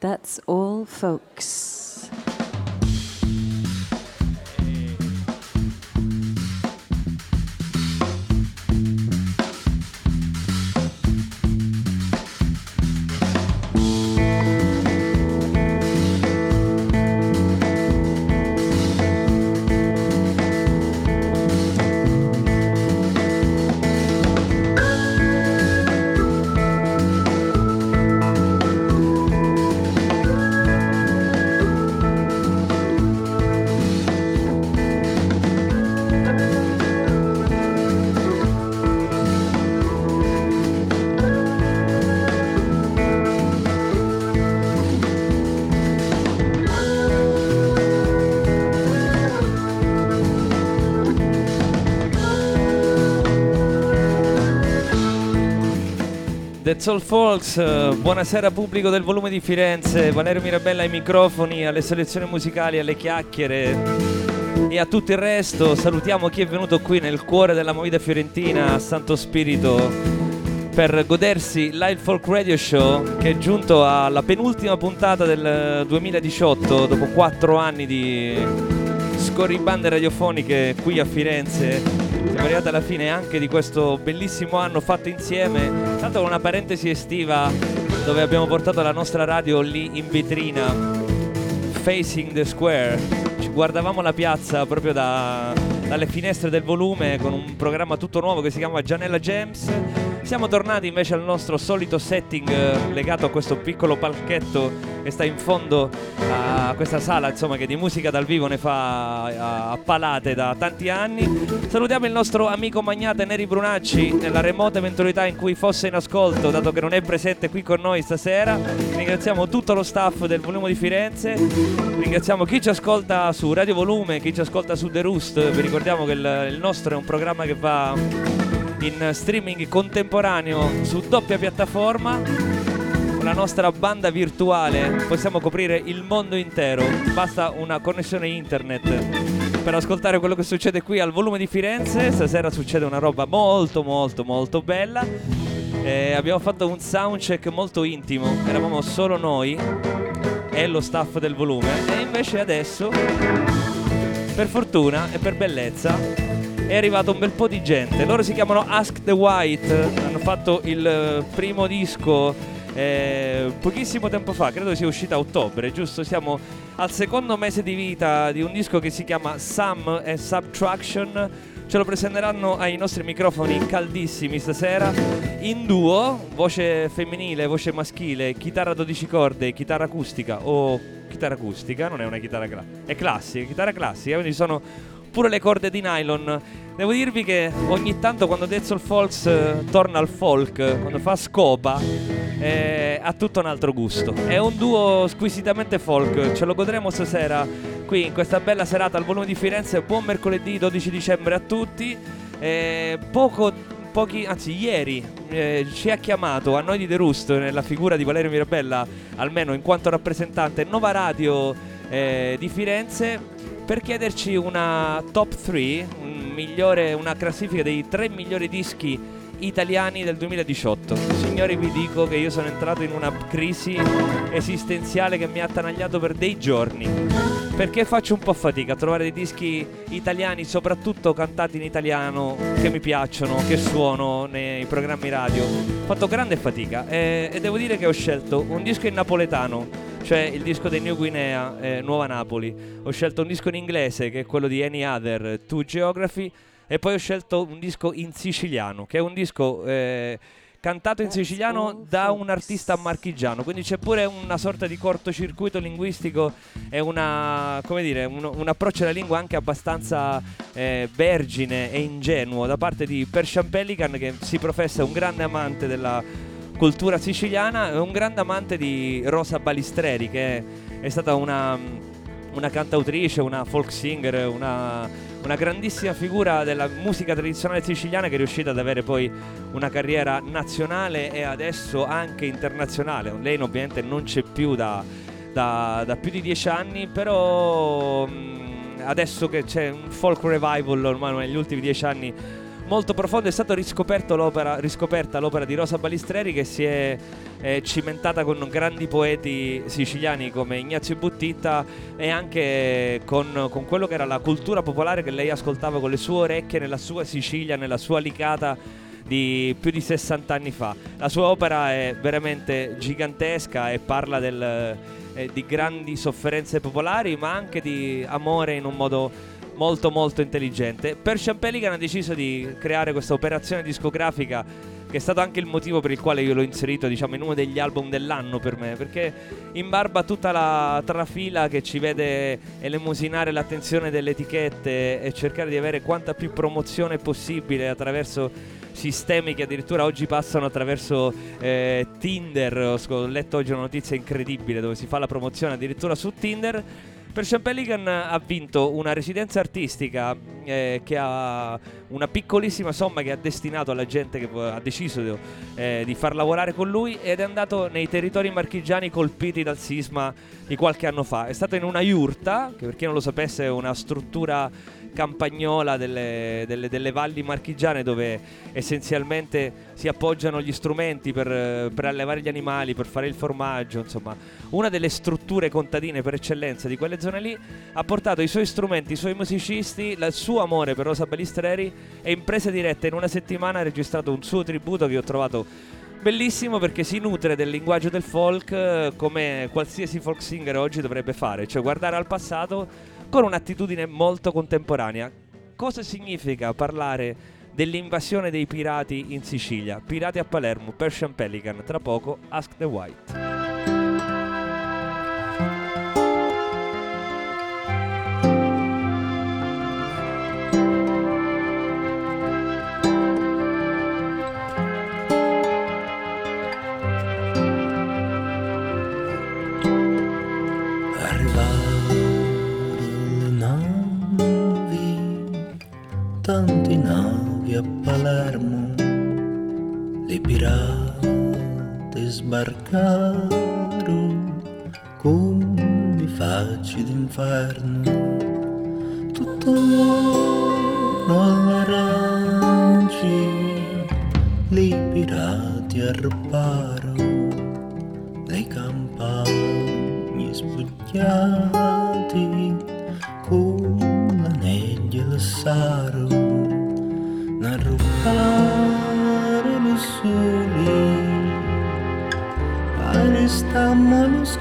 That's all, folks. That's All Folks, buonasera pubblico del volume di Firenze, Valerio Mirabella ai microfoni, alle selezioni musicali, alle chiacchiere e a tutto il resto. Salutiamo chi è venuto qui nel cuore della movida fiorentina, a Santo Spirito, per godersi Live Folk Radio Show che è giunto alla penultima puntata del 2018 dopo quattro anni di scorribande radiofoniche qui a Firenze siamo arrivati alla fine anche di questo bellissimo anno fatto insieme. Tanto con una parentesi estiva dove abbiamo portato la nostra radio lì in vetrina, facing the square. Ci guardavamo la piazza proprio da, dalle finestre del volume con un programma tutto nuovo che si chiama Gianella James. Siamo tornati invece al nostro solito setting eh, legato a questo piccolo palchetto che sta in fondo a questa sala, insomma, che di musica dal vivo ne fa a, palate da tanti anni. Salutiamo il nostro amico Magnate Neri Brunacci nella remota eventualità in cui fosse in ascolto, dato che non è presente qui con noi stasera. Ringraziamo tutto lo staff del Volume di Firenze. Ringraziamo chi ci ascolta su Radio Volume, chi ci ascolta su The Roost. Vi ricordiamo che il nostro è un programma che va in streaming contemporaneo su doppia piattaforma. Con la nostra banda virtuale possiamo coprire il mondo intero. Basta una connessione internet per ascoltare quello che succede qui al volume di Firenze. Stasera succede una roba molto molto molto bella. Eh, abbiamo fatto un soundcheck molto intimo. Eravamo solo noi e lo staff del volume. E invece adesso per fortuna e per bellezza è arrivato un bel po' di gente. Loro si chiamano Ask the White, hanno fatto il eh, primo disco eh, pochissimo tempo fa, credo sia uscito a ottobre, giusto? Siamo al secondo mese di vita di un disco che si chiama Sum e Subtraction. Ce lo presenteranno ai nostri microfoni caldissimi stasera in duo, voce femminile, voce maschile, chitarra 12 corde, chitarra acustica o chitarra acustica, non è una chitarra classica, è classica, chitarra classica, quindi sono pure le corde di nylon. Devo dirvi che ogni tanto quando Dezzol Folks eh, torna al folk, quando fa scopa, eh, ha tutto un altro gusto. È un duo squisitamente folk, ce lo godremo stasera qui in questa bella serata al volume di Firenze. Buon mercoledì 12 dicembre a tutti. Eh, poco pochi, anzi ieri eh, ci ha chiamato a noi di The Roost nella figura di Valerio Mirabella, almeno in quanto rappresentante Nova Radio eh, di Firenze per chiederci una top 3, un una classifica dei tre migliori dischi italiani del 2018. Signori, vi dico che io sono entrato in una crisi esistenziale che mi ha attanagliato per dei giorni. Perché faccio un po' fatica a trovare dei dischi italiani, soprattutto cantati in italiano, che mi piacciono, che suono nei programmi radio. Ho fatto grande fatica e, e devo dire che ho scelto un disco in napoletano cioè il disco dei New Guinea, eh, Nuova Napoli. Ho scelto un disco in inglese che è quello di Any Other, To Geography, e poi ho scelto un disco in siciliano, che è un disco eh, cantato in siciliano da un artista marchigiano, quindi c'è pure una sorta di cortocircuito linguistico e una, dire, un, un, approccio alla lingua anche abbastanza eh, vergine e ingenuo da parte di Persian Pelican che si professa un grande amante della cultura siciliana, è un grande amante di Rosa Balistreri che è stata una, una cantautrice, una folk singer, una, una grandissima figura della musica tradizionale siciliana che è riuscita ad avere poi una carriera nazionale e adesso anche internazionale. Lei ovviamente non c'è più da, da, da più di dieci anni, però adesso che c'è un folk revival ormai negli ultimi dieci anni molto profondo. È stata riscoperta l'opera di Rosa Balistreri che si è eh, cimentata con grandi poeti siciliani come Ignazio Buttitta e anche con, con quello che era la cultura popolare che lei ascoltava con le sue orecchie nella sua Sicilia, nella sua Licata di più di 60 anni fa. La sua opera è veramente gigantesca e parla del, eh, di grandi sofferenze popolari, ma anche di amore in un modo molto molto intelligente. Persian Pelican ha deciso di creare questa operazione discografica che è stato anche il motivo per il quale io l'ho inserito diciamo, in uno degli album dell'anno per me, perché in barba tutta la trafila che ci vede elemosinare l'attenzione delle etichette e cercare di avere quanta più promozione possibile attraverso sistemi che addirittura oggi passano attraverso eh, Tinder. Ho letto oggi una notizia incredibile dove si fa la promozione addirittura su Tinder. Persian Pelican ha vinto una residenza artistica eh, che ha una piccolissima somma che ha destinato alla gente che ha deciso eh, di far lavorare con lui ed è andato nei territori marchigiani colpiti dal sisma di qualche anno fa. È stato in una yurta, che per chi non lo sapesse è una struttura campagnola delle, delle, delle, valli marchigiane dove essenzialmente si appoggiano gli strumenti per, per, allevare gli animali, per fare il formaggio, insomma. Una delle strutture contadine per eccellenza di quelle zone lì ha portato i suoi strumenti, i suoi musicisti, il suo amore per Rosa Balistreri e in presa diretta in una settimana ha registrato un suo tributo che ho trovato bellissimo perché si nutre del linguaggio del folk eh, come qualsiasi folk singer oggi dovrebbe fare, cioè guardare al passato con un'attitudine molto contemporanea. Cosa significa parlare dell'invasione dei pirati in Sicilia? Pirati a Palermo, Persian Pelican, tra poco Ask the White. Caro come facci d'inferno tutto all'aranci li pirati al riparo le campagne spugliati con la nebbia e l'assaro a dejarnos unir al estar manos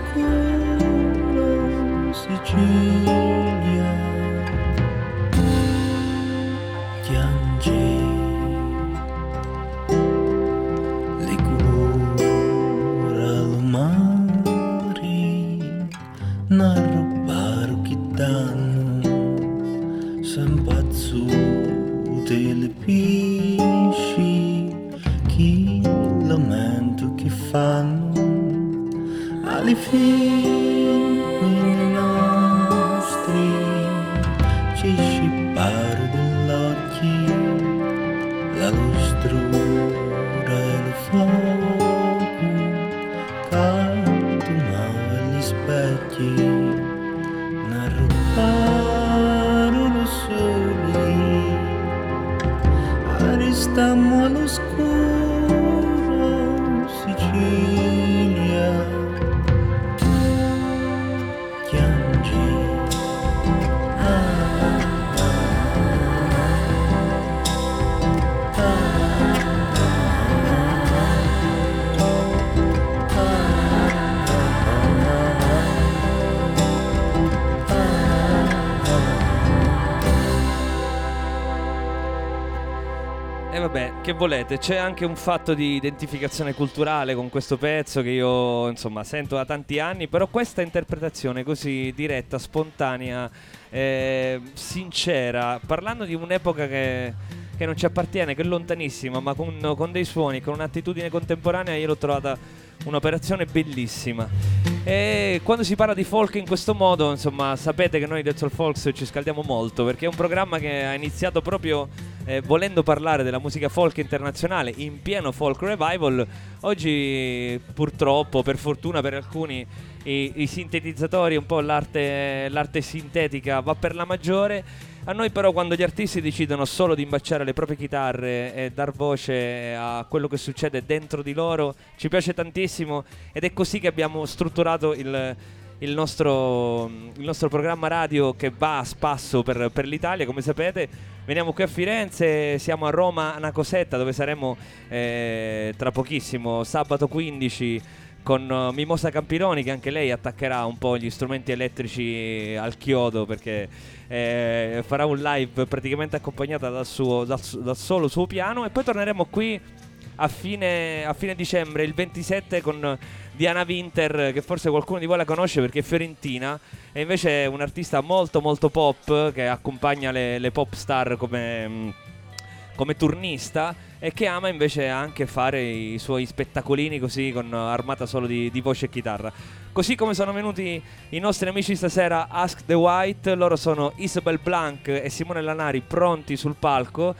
telepisci chi lamento che fanno alle fine volete, c'è anche un fatto di identificazione culturale con questo pezzo che io insomma sento da tanti anni, però questa interpretazione così diretta, spontanea, eh, sincera, parlando di un'epoca che, che, non ci appartiene, che è lontanissima, ma con, con dei suoni, con un'attitudine contemporanea, io l'ho trovata un'operazione bellissima. E quando si parla di folk in questo modo, insomma, sapete che noi del Soul Folks ci scaldiamo molto perché è un programma che ha iniziato proprio eh, volendo parlare della musica folk internazionale in pieno folk revival. Oggi, purtroppo, per fortuna per alcuni, i, i sintetizzatori, un po' l'arte, l'arte sintetica va per la maggiore A noi però quando gli artisti decidono solo di imbacciare le proprie chitarre e dar voce a quello che succede dentro di loro, ci piace tantissimo ed è così che abbiamo strutturato il, il, nostro, il nostro, programma radio che va a spasso per, per, l'Italia, come sapete. Veniamo qui a Firenze, siamo a Roma, a Nacosetta, dove saremo eh, tra pochissimo, sabato 15 con uh, Mimosa Campironi che anche lei attaccherà un po' gli strumenti elettrici al chiodo perché eh, farà un live praticamente accompagnata dal, suo, dal, dal solo suo piano. E poi torneremo qui a fine, a fine, dicembre, il 27 con Diana Winter, che forse qualcuno di voi la conosce perché è fiorentina, e invece è un'artista molto molto pop che accompagna le, le pop star come, come turnista e che ama invece anche fare i suoi spettacolini così con armata solo di, di, voce e chitarra. Così come sono venuti i nostri amici stasera Ask the White, loro sono Isabel Blanc e Simone Lanari pronti sul palco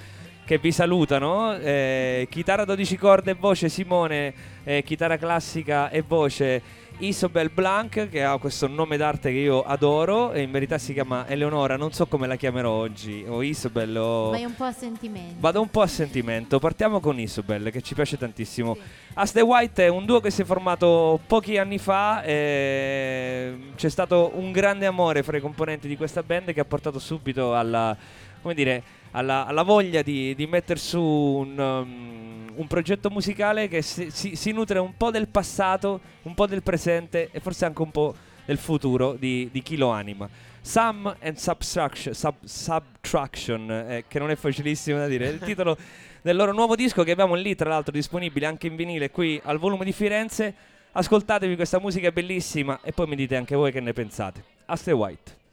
che vi salutano. Eh, chitarra 12 corde e voce Simone, eh, chitarra classica e voce Isobel Blanc che ha questo nome d'arte che io adoro e in verità si chiama Eleonora, non so come la chiamerò oggi, o Isobel o... Vai un po' a sentimento. Vado un po' a sentimento, partiamo con Isobel che ci piace tantissimo. Sì. As the White è un duo che si è formato pochi anni fa, c'è stato un grande amore fra i componenti di questa band che ha portato subito alla, come dire, alla, alla voglia di, di mettere su un... Um, un progetto musicale che si, si, si, nutre un po' del passato, un po' del presente e forse anche un po' del futuro di, di chi lo anima. Sum and Subtraction, sub, subtraction eh, che non è facilissimo da dire, è il titolo del loro nuovo disco che abbiamo lì tra l'altro disponibile anche in vinile qui al volume di Firenze. Ascoltatevi questa musica bellissima e poi mi dite anche voi che ne pensate. Aste White.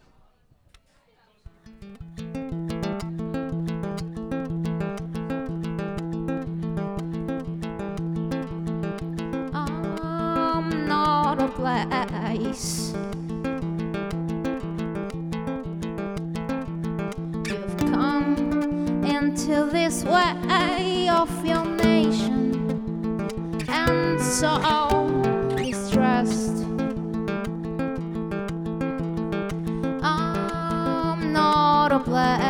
Place. You've come into this way of your nation and so distressed. I'm not a place.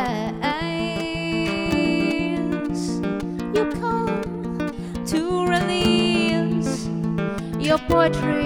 You come to release your poetry,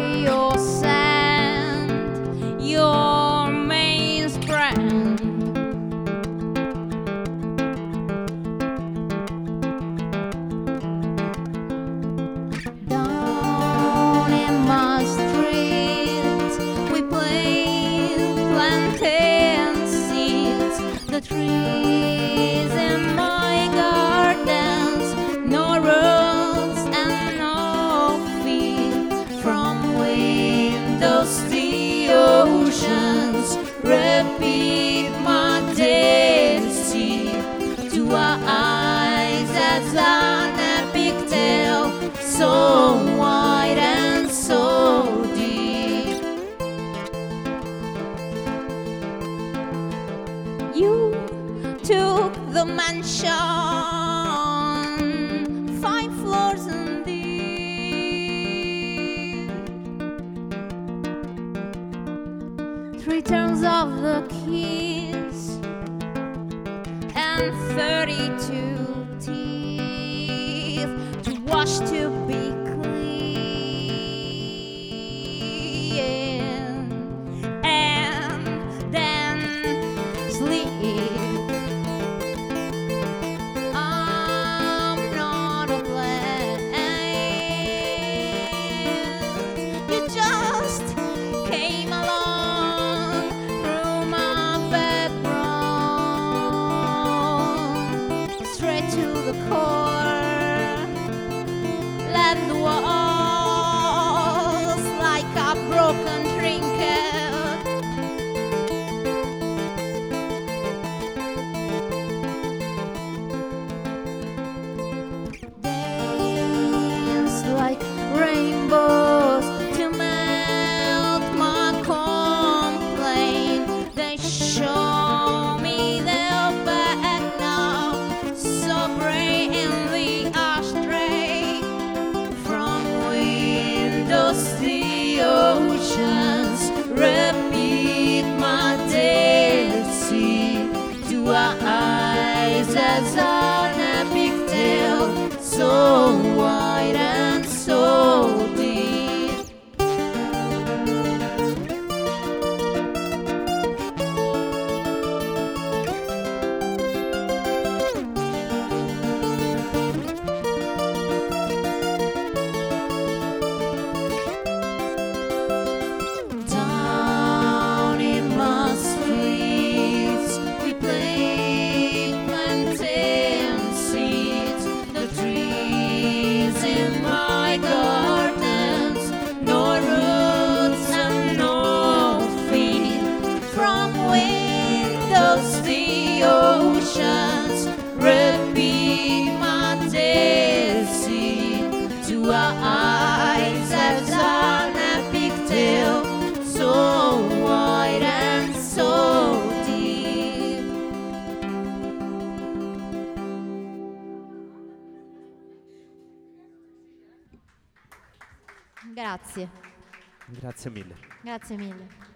Grazie mille.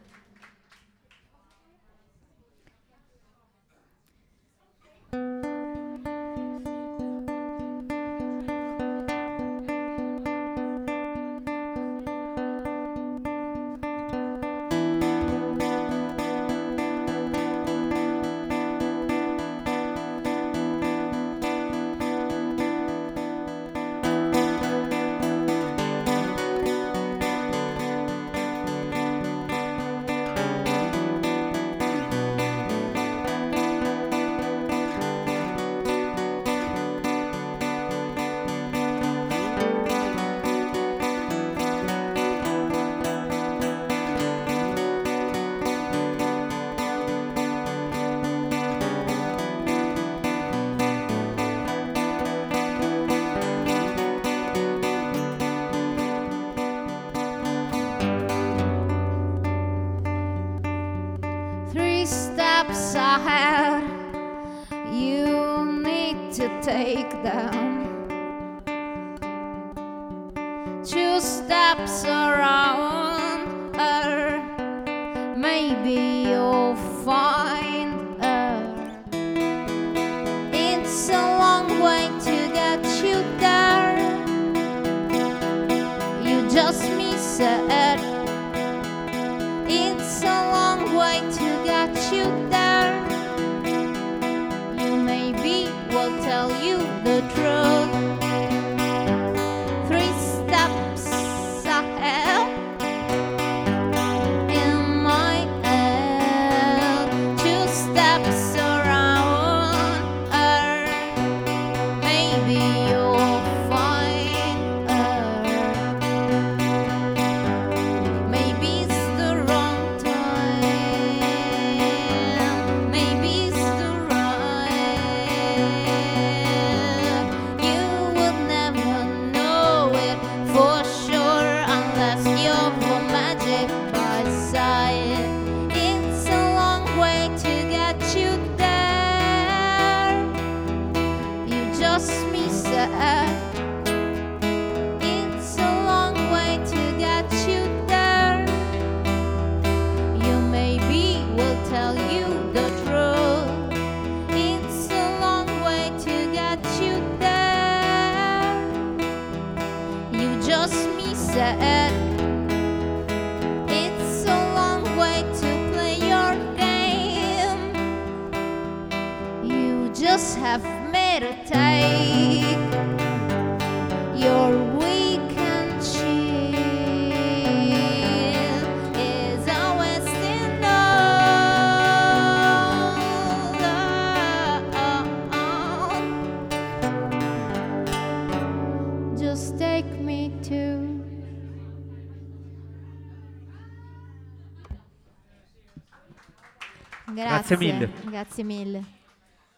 grazie mille. Grazie mille.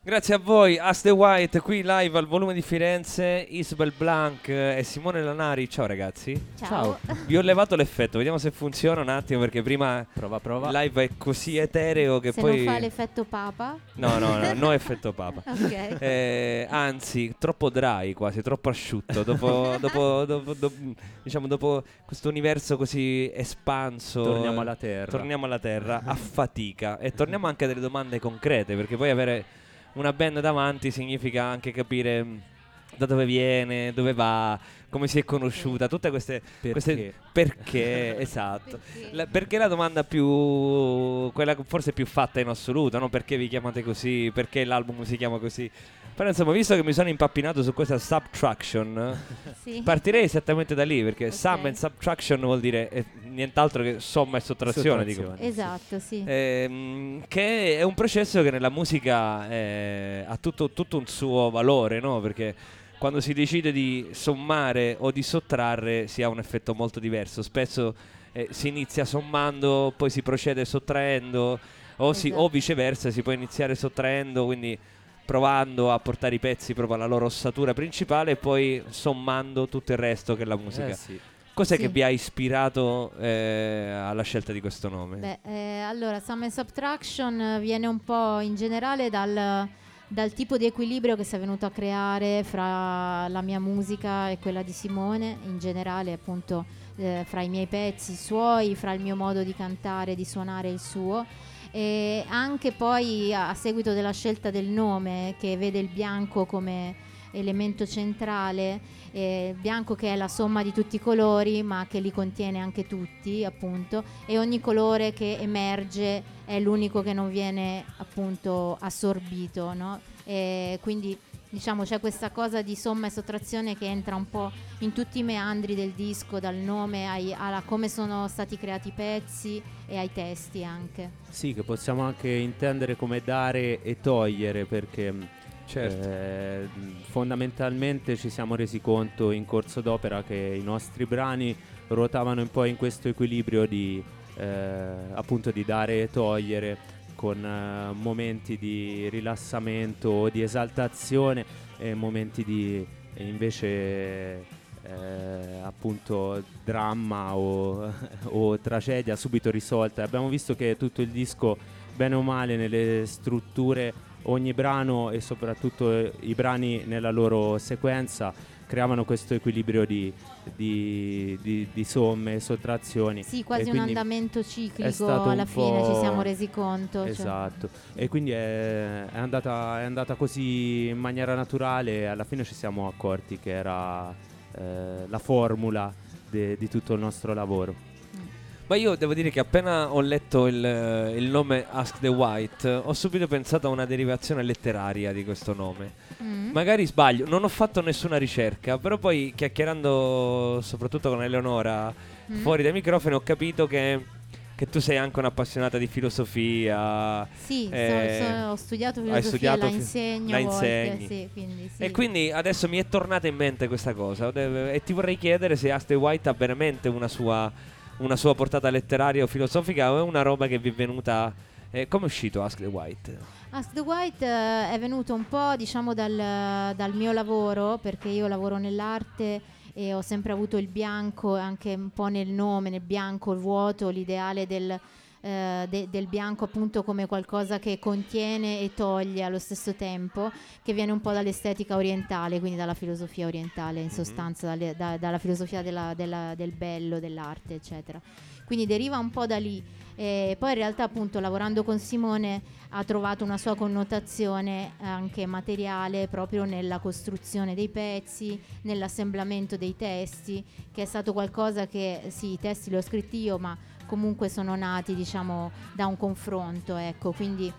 Grazie a voi, As The White, qui live al volume di Firenze, Isabel Blanc eh, e Simone Lanari. Ciao ragazzi. Ciao. Ciao. Vi ho levato l'effetto, vediamo se funziona un attimo perché prima prova, prova. live è così etereo che se poi... Non fa l'effetto papa? No, no, no, no effetto papa. ok. Eh, anzi, troppo dry quasi, troppo asciutto. Dopo, dopo, dopo, dopo diciamo, dopo questo universo così espanso... Torniamo alla terra. Torniamo alla terra, a fatica. E torniamo anche a delle domande concrete perché poi avere una band davanti significa anche capire mm, da dove viene, dove va, come si è conosciuta, tutte queste Perché? queste- perché esatto. Perché? La- perché la domanda più quella forse più fatta in assoluto, no? Perché vi chiamate così? Perché l'album si chiama così? Però insomma, visto che mi sono impappinato su questa subtraction, Sì. partirei esattamente da lì, perché Ok. sum and subtraction vuol dire eh, nient'altro che somma e sottrazione, dico. Sottrazione. Esatto, sì. Ehm, che è un processo che nella musica eh, ha tutto, tutto un suo valore, no? Perché quando si decide di sommare o di sottrarre si ha un effetto molto diverso. Spesso eh, si inizia sommando, poi si procede sottraendo, o, si- Esatto. o viceversa, si può iniziare sottraendo, quindi provando a portare i pezzi proprio alla loro ossatura principale e poi sommando tutto il resto che è la musica. Eh sì. Cos'è Sì. che vi ha ispirato eh, alla scelta di questo nome? Beh, eh, allora, Sum and Subtraction viene un po' in generale dal, dal tipo di equilibrio che si è venuto a creare fra la mia musica e quella di Simone, in generale appunto eh, fra i miei pezzi, i suoi, fra il mio modo di cantare, di suonare il suo. E anche poi a, seguito della scelta del nome che vede il bianco come elemento centrale, eh, bianco che è la somma di tutti i colori ma che li contiene anche tutti appunto e ogni colore che emerge è l'unico che non viene appunto assorbito no? Quindi diciamo c'è questa cosa di somma e sottrazione che entra un po' in tutti i meandri del disco dal nome ai- alla come sono stati creati i pezzi e ai testi anche Sì, che possiamo anche intendere come dare e togliere perché mh, Certo. eh, mh, fondamentalmente ci siamo resi conto in corso d'opera che i nostri brani ruotavano un po' in questo equilibrio di eh, appunto di dare e togliere con eh, momenti di rilassamento o di esaltazione e momenti di invece eh, appunto dramma o, o tragedia subito risolta. Abbiamo visto che tutto il disco, bene o male, nelle strutture, ogni brano e soprattutto i brani nella loro sequenza creavano questo equilibrio di, di- di- di somme e sottrazioni. sì quasi un andamento ciclico alla fine ci siamo resi conto cioè. Esatto, e quindi è, è andata, è andata così in maniera naturale e alla fine ci siamo accorti che era eh, la formula de- di tutto il nostro lavoro. Ma io devo dire che appena ho letto il, il nome Ask the White, ho subito pensato a una derivazione letteraria di questo nome. Mm. Magari sbaglio, non ho fatto nessuna ricerca, però poi chiacchierando soprattutto con Eleonora Mm. fuori dai microfoni ho capito che, che tu sei anche un'appassionata di filosofia. Sì, so- Eh, so- ho studiato filosofia, studiato la insegno la volte, sì, quindi sì. E quindi adesso mi è tornata in mente questa cosa e ti vorrei chiedere se Ask the White ha veramente una sua, una sua portata letteraria o filosofica o è una roba che vi è venuta... eh, come è uscito Ask the White? Ask the White eh, è venuto un po' diciamo dal, dal mio lavoro perché io lavoro nell'arte e ho sempre avuto il bianco anche un po' nel nome, nel bianco, il vuoto, l'ideale del, eh, de- del bianco appunto come qualcosa che contiene e toglie allo stesso tempo, che viene un po' dall'estetica orientale, quindi dalla filosofia orientale in sostanza, dalle- da- dalla filosofia della- della- del bello, dell'arte, eccetera. Quindi deriva un po' da lì. E poi in realtà appunto lavorando con Simone ha trovato una sua connotazione anche materiale proprio nella costruzione dei pezzi, nell'assemblamento dei testi, che è stato qualcosa che sì, i testi li ho scritti io, ma comunque sono nati diciamo da un confronto, ecco, quindi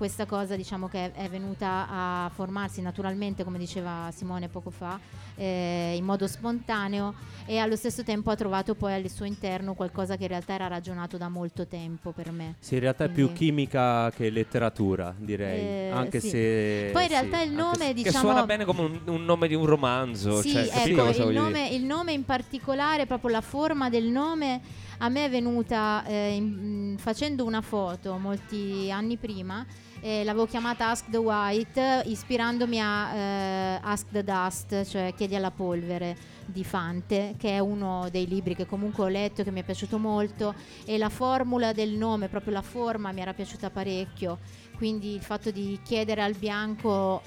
questa cosa diciamo che è, venuta a formarsi naturalmente, come diceva Simone poco fa, eh, in modo spontaneo e allo stesso tempo ha trovato poi al suo interno qualcosa che in realtà era ragionato da molto tempo per me. Sì, in realtà è più Quindi- chimica che letteratura, direi. Eh, anche sì. se. Poi in sì, realtà il anche nome se- Che diciamo suona bene come un, un nome di un romanzo. Sì, cioè, ecco, il nome, il nome in particolare, proprio la forma del nome, a me è venuta eh, in- mh, facendo una foto molti anni prima. eh, l'avevo chiamata Ask the White ispirandomi a eh, Ask the Dust, cioè Chiedi alla polvere di Fante, che è uno dei libri che comunque ho letto che mi è piaciuto molto e la formula del nome, proprio la forma mi era piaciuta parecchio, quindi il fatto di chiedere al bianco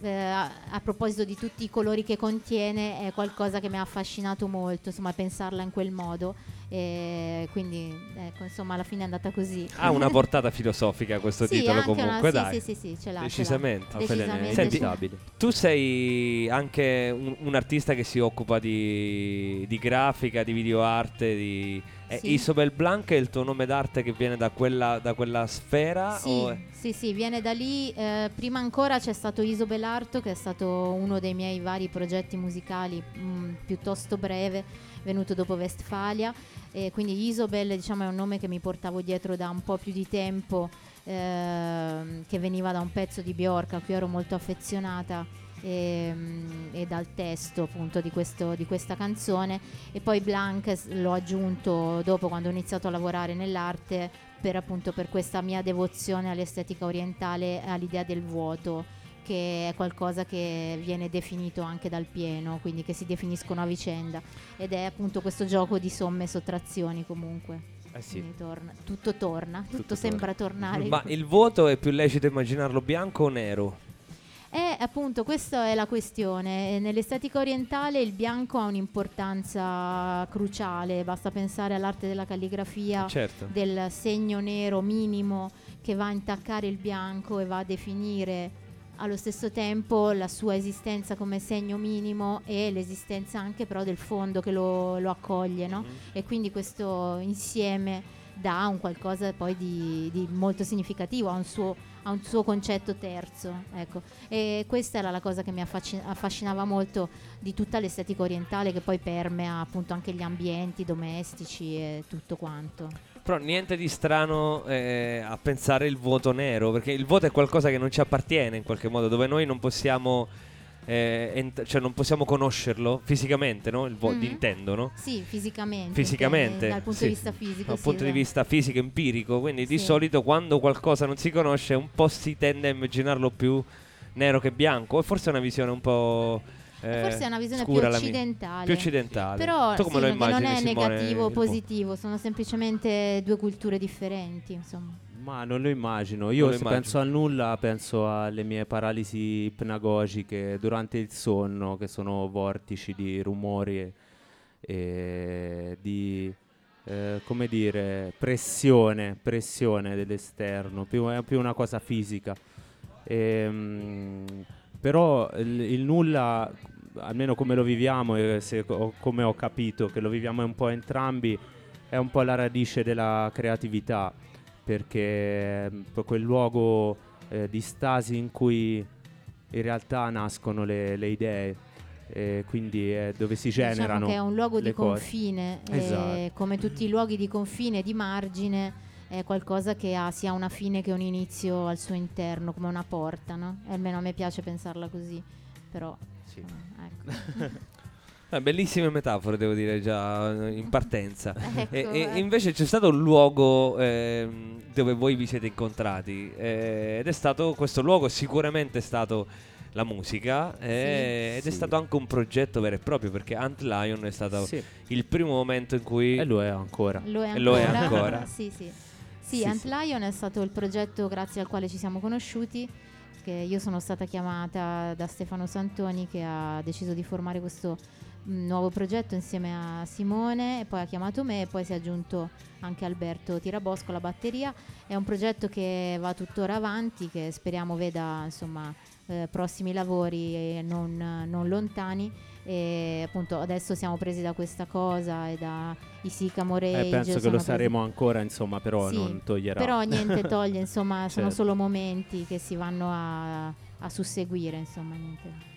eh, a, a proposito di tutti i colori che contiene è qualcosa che mi ha affascinato molto, insomma, pensarla in quel modo E quindi ecco, insomma alla fine è andata così. Ha una portata filosofica questo Sì, titolo una- comunque, sì, dai. Sì, sì, sì, ce l'ha. ce l'ha. Decisamente. Decisamente Senti, inevitabile. Tu sei anche un, un artista che si occupa di, di grafica, di videoarte, di... è Sì. Isobel Blanc è il tuo nome d'arte che viene da quella, da quella sfera? Sì, sì, sì, viene da lì. eh, prima ancora c'è stato Iso Belarto, che è stato uno dei miei vari progetti musicali mh, piuttosto breve, venuto dopo Westfalia. E quindi Isobel diciamo, è un nome che mi portavo dietro da un po' più di tempo, ehm, che veniva da un pezzo di Bjork a cui ero molto affezionata. E, mm, e dal testo appunto di, questo- di questa canzone e poi Blanc s- l'ho aggiunto dopo quando ho iniziato a lavorare nell'arte per appunto per questa mia devozione all'estetica orientale e all'idea del vuoto che è qualcosa che viene definito anche dal pieno, quindi che si definiscono a vicenda ed è appunto questo gioco di somme e sottrazioni comunque. Eh sì. Torna- tutto torna, tutto, Tutto sembra tornare. Ma il voto è più lecito immaginarlo bianco o nero? Eh, appunto, questa è la questione. Eh, Nell'estetica orientale il bianco ha un'importanza cruciale, basta pensare all'arte della calligrafia, Certo. del segno nero minimo che va a intaccare il bianco e va a definire allo stesso tempo la sua esistenza come segno minimo e l'esistenza anche però del fondo che lo, lo accoglie, no? E quindi questo insieme dà un qualcosa poi di, di molto significativo, ha un, suo, ha un suo concetto terzo. Ecco. E questa era la cosa che mi affasci- affascinava molto di tutta l'estetica orientale che poi permea appunto anche gli ambienti domestici e tutto quanto. Però niente di strano eh, a pensare il voto nero, perché il voto è qualcosa che non ci appartiene in qualche modo, dove noi non possiamo, eh, ent- cioè non possiamo conoscerlo fisicamente, no? Il voto Mhm. intendo, no? Sì, fisicamente. Fisicamente, Dal punto sì. di vista fisico. Dal sì, punto di beh. vista fisico empirico, quindi di Sì. solito quando qualcosa non si conosce un po' si tende a immaginarlo più nero che bianco, o forse è una visione un po'... eh, Forse è una visione più occidentale. Più occidentale. Però sì, non immagini è Simone, negativo o positivo, sono semplicemente due culture differenti, insomma. Ma non lo immagino. Non Io lo se immagino. penso a nulla, penso alle mie paralisi ipnagogiche durante il sonno, che sono vortici di rumori e, e di, eh, come dire, pressione, pressione dell'esterno, più, è più una cosa fisica. Ehm, però il, il nulla, almeno come lo viviamo e se- come ho capito che lo viviamo un po' entrambi, è un po' la radice della creatività perché proprio quel luogo eh, di stasi in cui in realtà nascono le, le idee e quindi è dove si generano diciamo che è un luogo di cose. confine, e Esatto. come tutti i luoghi di confine di margine è qualcosa che ha sia una fine che un inizio al suo interno, come una porta, no? E almeno a me piace pensarla così, però Sì. eh, ecco. Eh, bellissime metafore, devo dire, già eh, in partenza. Ecco, E, e eh. invece c'è stato un luogo ehm, dove voi vi siete incontrati eh, ed è stato questo luogo sicuramente è stato la musica eh, ed è Sì. stato anche un progetto vero e proprio perché Ant Lion è stato Sì, il primo momento in cui e lo è ancora. Lo è E ancora. lo è ancora. sì, sì. Sì, Sì, Ant sì. Lion è stato il progetto grazie al quale ci siamo conosciuti, che io sono stata chiamata da Stefano Santoni che ha deciso di formare questo mm, nuovo progetto insieme a Simone e poi ha chiamato me e poi si è aggiunto anche Alberto Tirabosco alla batteria. È un progetto che va tuttora avanti, che speriamo veda insomma eh, prossimi lavori non, non lontani e appunto adesso siamo presi da questa cosa e da i Sycamore Eh, penso che sono lo presi- saremo ancora, insomma, però Sì, non toglierà. però niente toglie insomma sono Certo. solo momenti che si vanno a, a susseguire insomma niente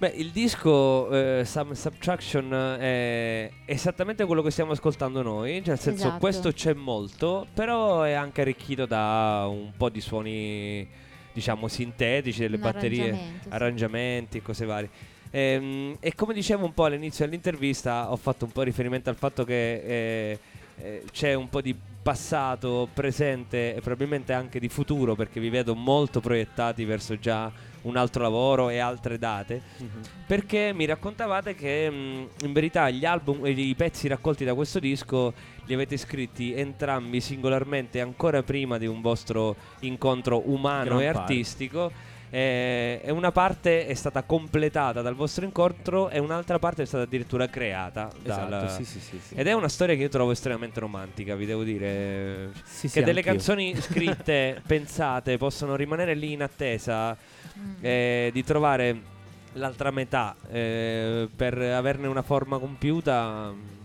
Beh, il disco eh, Some Subtraction è esattamente quello che stiamo ascoltando noi, cioè nel senso Esatto. questo c'è molto, però è anche arricchito da un po' di suoni diciamo sintetici, delle Un batterie, arrangiamento, sì. arrangiamenti, cose varie. Ehm, e come dicevo un po' all'inizio dell'intervista, ho fatto un po' riferimento al fatto che eh, eh, c'è un po' di passato, presente e probabilmente anche di futuro, perché vi vedo molto proiettati verso già un altro lavoro e altre date. Mhm. Perché mi raccontavate che mh, in verità gli album e i pezzi raccolti da questo disco li avete scritti entrambi singolarmente ancora prima di un vostro incontro umano Gran e parte. artistico e una parte è stata completata dal vostro incontro e un'altra parte è stata addirittura creata. Esatto, dal- sì, sì, sì, sì. Ed è una storia che io trovo estremamente romantica, vi devo dire. Sì, che delle canzoni scritte, pensate, possono rimanere lì in attesa eh, di trovare l'altra metà eh, per averne una forma compiuta.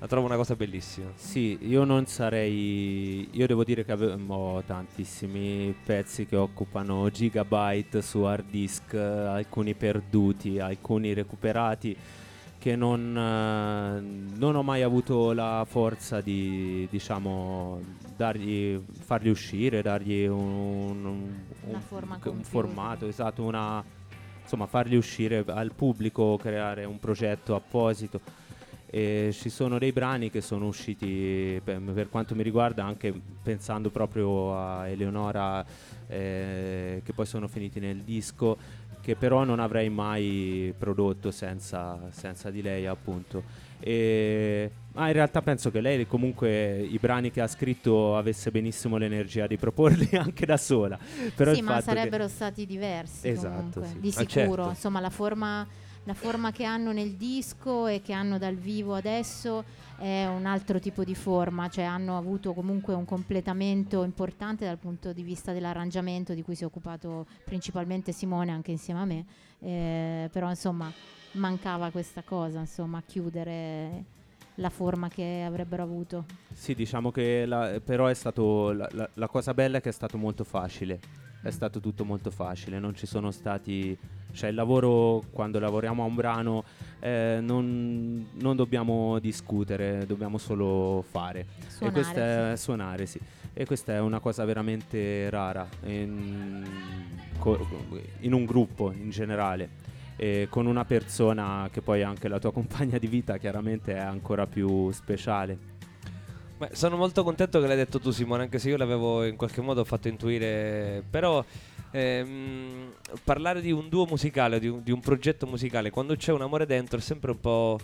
La trovo una cosa bellissima. Sì, io non sarei. Io devo dire che avevo ho tantissimi pezzi che occupano gigabyte su hard disk, alcuni perduti, alcuni recuperati. Che non, eh, non ho mai avuto la forza di, diciamo, dargli, farli uscire, dargli un, un- un- forma un formato, esatto, una, insomma, farli uscire al pubblico, creare un progetto apposito. E ci sono dei brani che sono usciti, per, per quanto mi riguarda, anche pensando proprio a Eleonora, eh, che poi sono finiti nel disco, che però non avrei mai prodotto senza, senza di lei, appunto. E, ma in realtà penso che lei comunque i brani che ha scritto avesse benissimo l'energia di proporli anche da sola. Però sì, ma sarebbero stati diversi Esatto, sì. di Ah, sicuro. certo. Insomma, la forma, la forma che hanno nel disco e che hanno dal vivo adesso è un altro tipo di forma, cioè hanno avuto comunque un completamento importante dal punto di vista dell'arrangiamento di cui si è occupato principalmente Simone anche insieme a me, eh, però insomma mancava questa cosa, insomma, chiudere la forma che avrebbero avuto. Sì, diciamo che la- però è stato la, la- la cosa bella è che è stato molto facile. È stato tutto molto facile, non ci sono stati. Cioè, il lavoro quando lavoriamo a un brano eh, non, non dobbiamo discutere, dobbiamo solo fare. Suonare, e questa è suonare, sì. E questa è una cosa veramente rara in, in un gruppo in generale. E con una persona che poi è anche la tua compagna di vita, chiaramente è ancora più speciale. Beh, sono molto contento che l'hai detto tu Simone, anche se io l'avevo in qualche modo fatto intuire, però ehm, parlare di un duo musicale, di un, di un progetto musicale, quando c'è un amore dentro è sempre un po'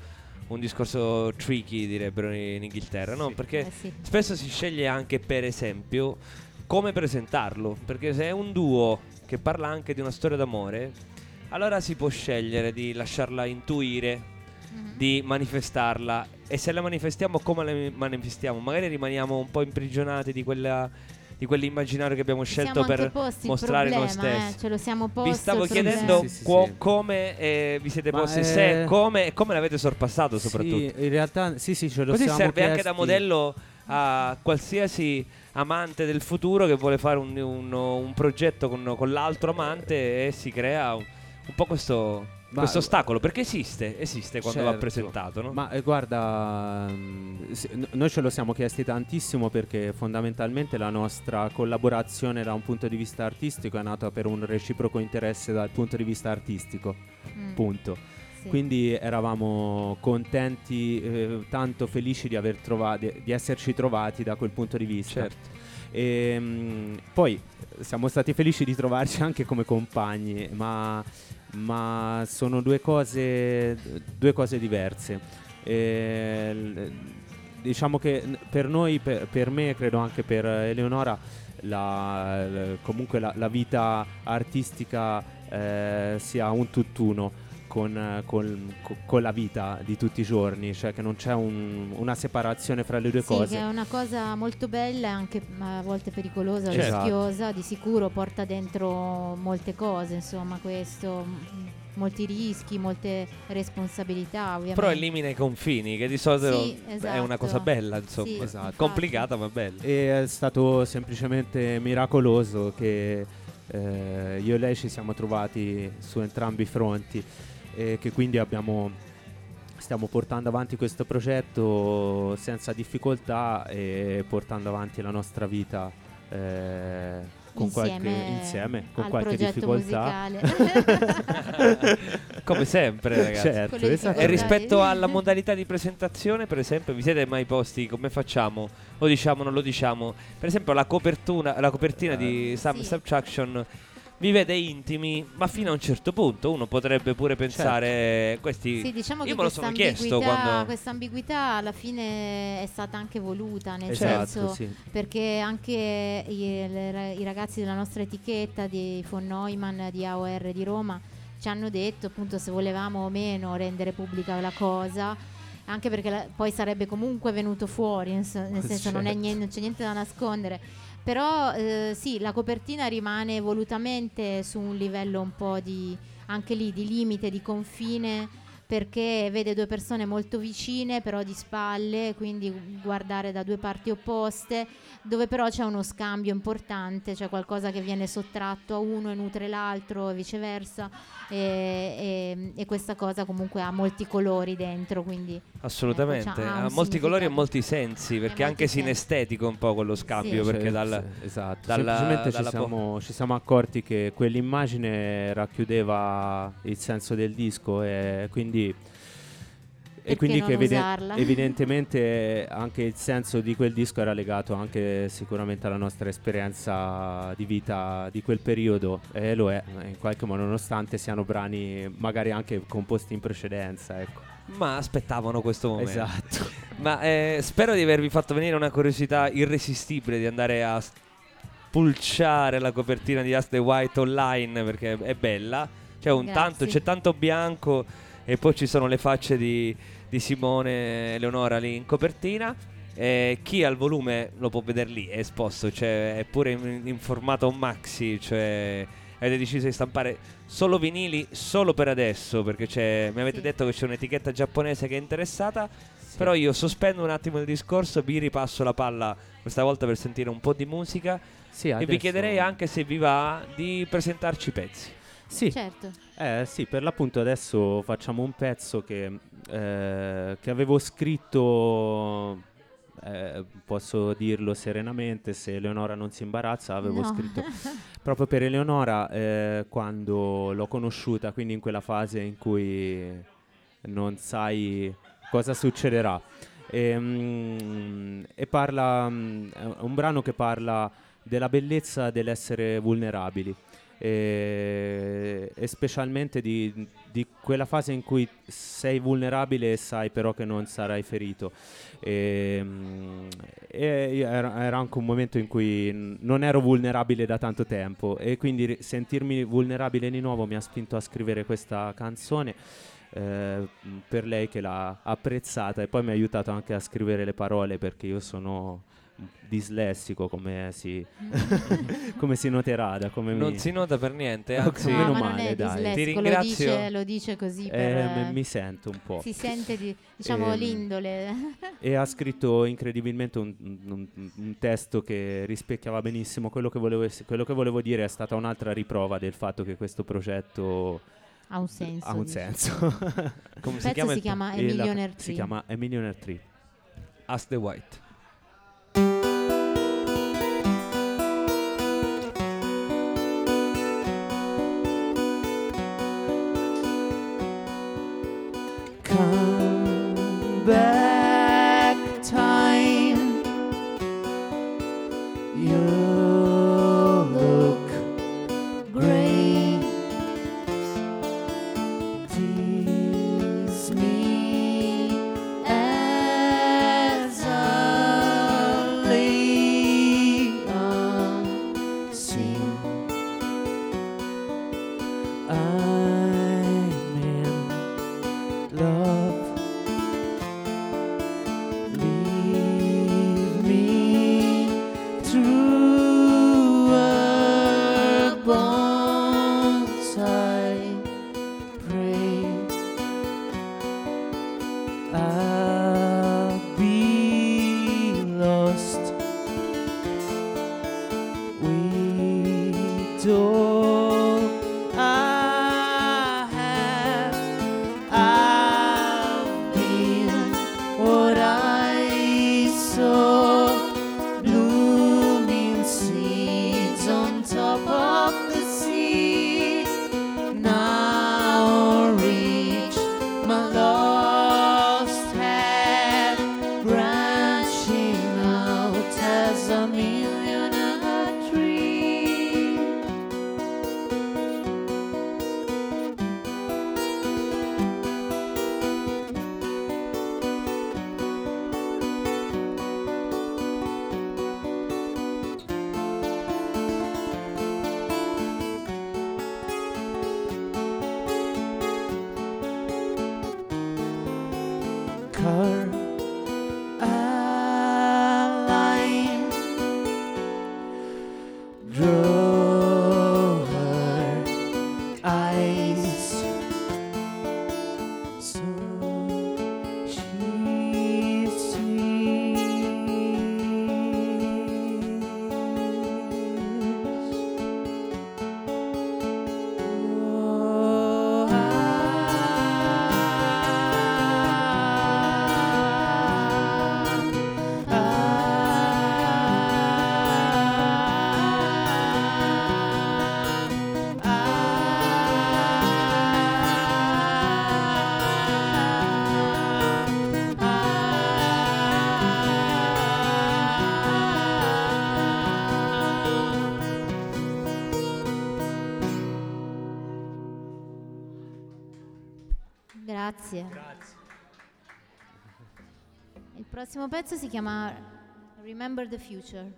un discorso tricky, direbbero in Inghilterra, no? Perché Eh sì. spesso si sceglie anche, per esempio, come presentarlo, perché se è un duo che parla anche di una storia d'amore, allora si può scegliere di lasciarla intuire Mhm. di manifestarla e se la manifestiamo come la manifestiamo magari rimaniamo un po' imprigionati di quella di quell'immaginario che abbiamo scelto per posti mostrare noi problema, stessi eh, ce lo siamo posto vi stavo chiedendo Sì, sì, co- sì. come eh, vi siete Ma, posti eh, se come e come l'avete sorpassato soprattutto Sì, in realtà sì, sì, ce lo così siamo serve anche da chiesti. modello a qualsiasi amante del futuro che vuole fare un, un- un progetto con, con l'altro amante e si crea un, un po' questo, questo ostacolo perché esiste esiste quando va Certo. presentato no? Ma eh, guarda, mm, sì, n- noi ce lo siamo chiesti tantissimo perché fondamentalmente la nostra collaborazione da un punto di vista artistico è nata per un reciproco interesse dal punto di vista artistico, Mm, punto. sì. Quindi eravamo contenti, eh, tanto felici di, aver trova- di, di esserci trovati da quel punto di vista. certo E, mm, poi siamo stati felici di trovarci anche come compagni, ma, ma sono due cose, due cose diverse. E, l- diciamo che per noi, per, per me credo anche per Eleonora, la- comunque la, la vita artistica eh, sia un tutt'uno. Con, eh, col- co- con la vita di tutti i giorni, cioè che non c'è un- una separazione fra le due Sì, cose. che è una cosa molto bella e anche a volte pericolosa, Certo. rischiosa, di sicuro porta dentro molte cose, insomma, questo, molti rischi, molte responsabilità, ovviamente. Però elimina i confini, che di solito Sì, è esatto. una cosa bella, insomma. Sì, Esatto. Complicata ma bella. E è stato semplicemente miracoloso che eh, io e lei ci siamo trovati su entrambi i fronti e che quindi abbiamo, stiamo portando avanti questo progetto senza difficoltà e portando avanti la nostra vita eh, con insieme, qualche, insieme, con al qualche difficoltà. Come sempre, ragazzi. Certo, esatto. E rispetto alla modalità di presentazione, per esempio, vi siete mai posti come facciamo? Lo diciamo, non lo diciamo. Per esempio, la copertura, la copertina di Eh, Some sì. Subtraction. Vi vede intimi, ma fino a un certo punto uno potrebbe pure pensare questi Sì, diciamo io che me lo questa sono chiesto ambiguità, quando questa ambiguità alla fine è stata anche voluta, nel Esatto, senso sì. perché anche i, le- i ragazzi della nostra etichetta di von Neumann di AOR di Roma ci hanno detto appunto se volevamo o meno rendere pubblica la cosa anche perché la- poi sarebbe comunque venuto fuori nel, sen- nel senso non, è Certo. nien- non c'è niente da nascondere però eh, sì la copertina rimane volutamente su un livello un po' di anche lì di limite di confine perché vede due persone molto vicine però di spalle, quindi guardare da due parti opposte, dove però c'è uno scambio importante, c'è qualcosa che viene sottratto a uno e nutre l'altro e viceversa e, e- e questa cosa comunque ha molti colori dentro, quindi assolutamente Ecco, ha ha molti colori e molti sensi, perché anche molti sensi. sinestetico un po' quello scambio, Sì. perché dal sì, esatto. dalla- semplicemente dalla ci, po- siamo, ci siamo accorti che quell'immagine racchiudeva il senso del disco e quindi e Perché quindi non che eviden- evidentemente anche il senso di quel disco era legato anche sicuramente alla nostra esperienza di vita di quel periodo e lo è in qualche modo nonostante siano brani magari anche composti in precedenza ecco. ma aspettavano questo momento. esatto Ma eh, spero di avervi fatto venire una curiosità irresistibile di andare a spulciare la copertina di Ask the White online perché è bella. C'è un Grazie. tanto, c'è tanto bianco e poi ci sono le facce di, di Simone e Eleonora lì in copertina. Eh, chi ha il volume lo può vedere lì, è esposto, cioè è pure in, in formato maxi, cioè avete deciso di stampare solo vinili solo per adesso perché c'è, mi avete Sì. detto che c'è un'etichetta giapponese che è interessata però io sospendo un attimo il discorso, vi ripasso la palla questa volta per sentire un po' di musica Sì, e vi chiederei anche se vi va di presentarci i pezzi. sì certo. Eh sì, per l'appunto adesso facciamo un pezzo che, eh, che avevo scritto, eh, posso dirlo serenamente, se Eleonora non si imbarazza, avevo No. scritto proprio per Eleonora eh, quando l'ho conosciuta, quindi in quella fase in cui non sai cosa succederà. E, mm, e parla, mm, è un brano che parla della bellezza dell'essere vulnerabili e, e specialmente di, di quella fase in cui sei vulnerabile e sai però che non sarai ferito. E, mm, e era, era anche un momento in cui non ero vulnerabile da tanto tempo e quindi sentirmi vulnerabile di nuovo mi ha spinto a scrivere questa canzone eh, per lei che l'ha apprezzata e poi mi ha aiutato anche a scrivere le parole perché io sono dislessico come si, come si noterà da come Non mi, si nota per niente, anzi, No, meno ma male, dai. Ti lo ringrazio. dice, lo dice così per... eh, eh, m- mi sento un po' si sente, di- diciamo, Ehm, l'indole. e ha scritto incredibilmente un, un- un testo che rispecchiava benissimo quello che, volevo, quello che volevo dire è stata un'altra riprova del fatto che questo progetto ha un senso. ha un dice. senso come Il si pezzo chiama? si chiama A E la- Millionaire si Tree. chiama A Millionaire Tree Ask the White. Grazie. Il prossimo pezzo si chiama Remember the Future.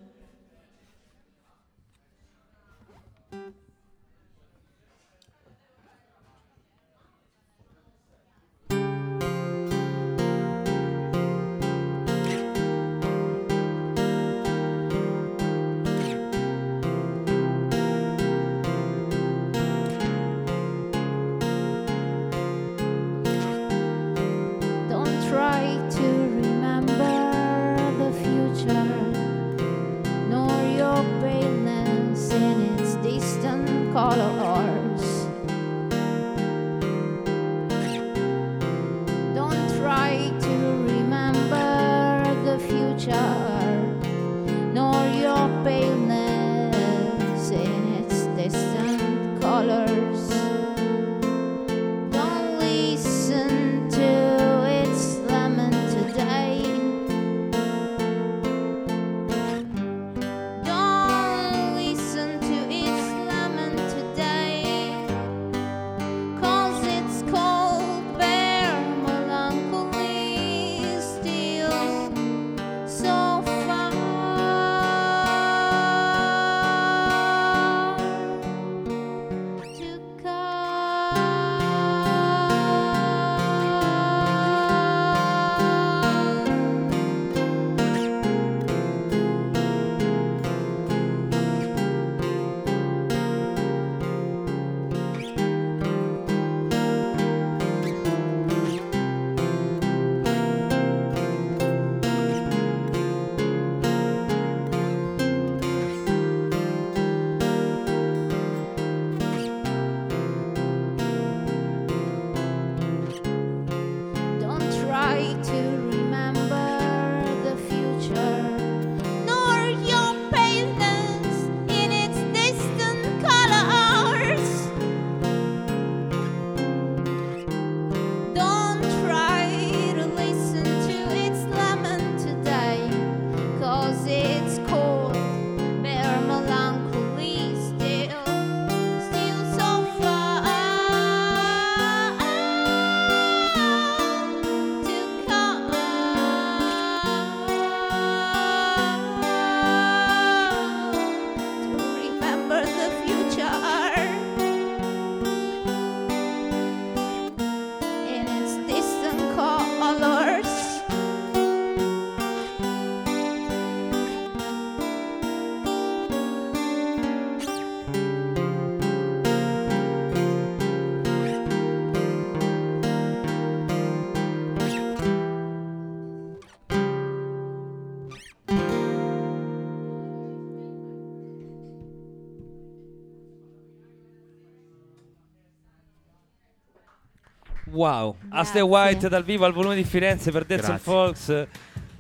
Wow, Grazie. Aste White dal vivo al volume di Firenze per Dance and Grazie. Folks.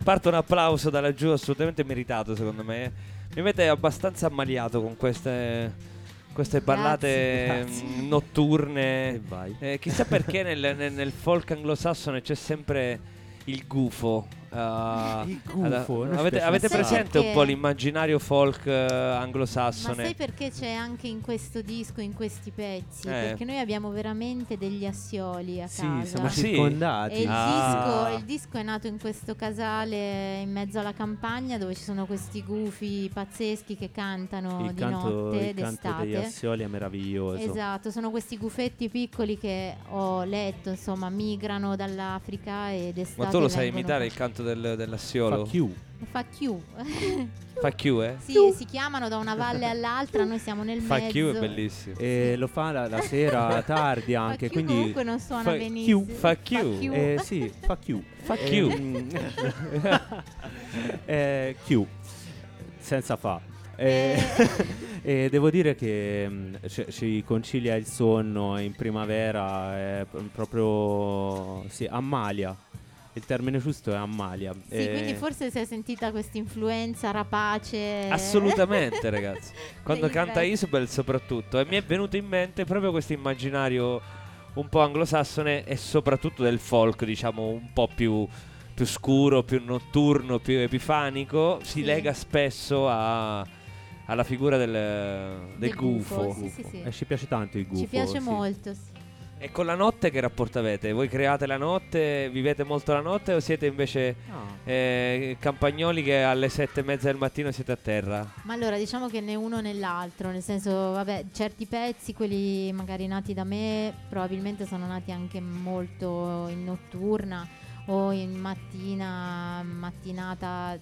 Parte un applauso da laggiù, assolutamente meritato secondo me. Mi avete abbastanza ammaliato con queste, queste ballate Grazie. mm, notturne. E vai. Eh, chissà perché nel, nel- nel folk anglosassone c'è sempre il gufo. Il gufo, ci avete, avete presente un po' l'immaginario folk Ma anglosassone? sai perché c'è anche in questo disco, in questi pezzi? Eh. Perché noi abbiamo veramente degli assioli a Sì, casa. siamo Ah, sì? circondati. E il, Ah. disco, il disco è nato in questo casale in mezzo alla campagna dove ci sono questi gufi pazzeschi che cantano il di canto, notte il canto degli d'estate. Assioli è meraviglioso. Esatto, sono questi gufetti piccoli che ho letto, insomma, migrano dall'Africa ed d'estate Ma tu lo sai imitare il canto del, dell'assiolo? Fuck you. Fa Q. Fa Q, eh? sì, si chiamano da una valle all'altra, noi siamo nel Fa mezzo. Q è bellissimo. E lo fa la, la sera tardi Fa anche, Q quindi comunque non suona fa benissimo. Q, fa Q. eh, sì, fa Q. Fa Q. Ehm, eh, Q. Senza fa. Eh, e devo dire che mm, ci, ci concilia il sonno in primavera, è p- proprio sì, ammalia. Il termine giusto è ammalia. Sì, Eh, quindi forse si è sentita questa influenza rapace. Assolutamente, ragazzi. Quando canta. Isabel, soprattutto. E mi è venuto in mente proprio questo immaginario un po' anglosassone e soprattutto del folk, diciamo, un po' più, più scuro, più notturno, più epifanico. Si Sì. lega spesso a- alla figura del, del Del gufo, gufo. sì, sì, sì. E ci piace tanto il gufo. Ci piace sì. molto. sì. E con la notte che rapporto avete? Voi create la notte, vivete molto la notte o siete invece eh, campagnoli che alle sette e mezza del mattino siete a terra? Ma allora diciamo che né uno né l'altro, nel senso, vabbè, certi pezzi, quelli magari nati da me, probabilmente sono nati anche molto in notturna o in mattina, mattinata,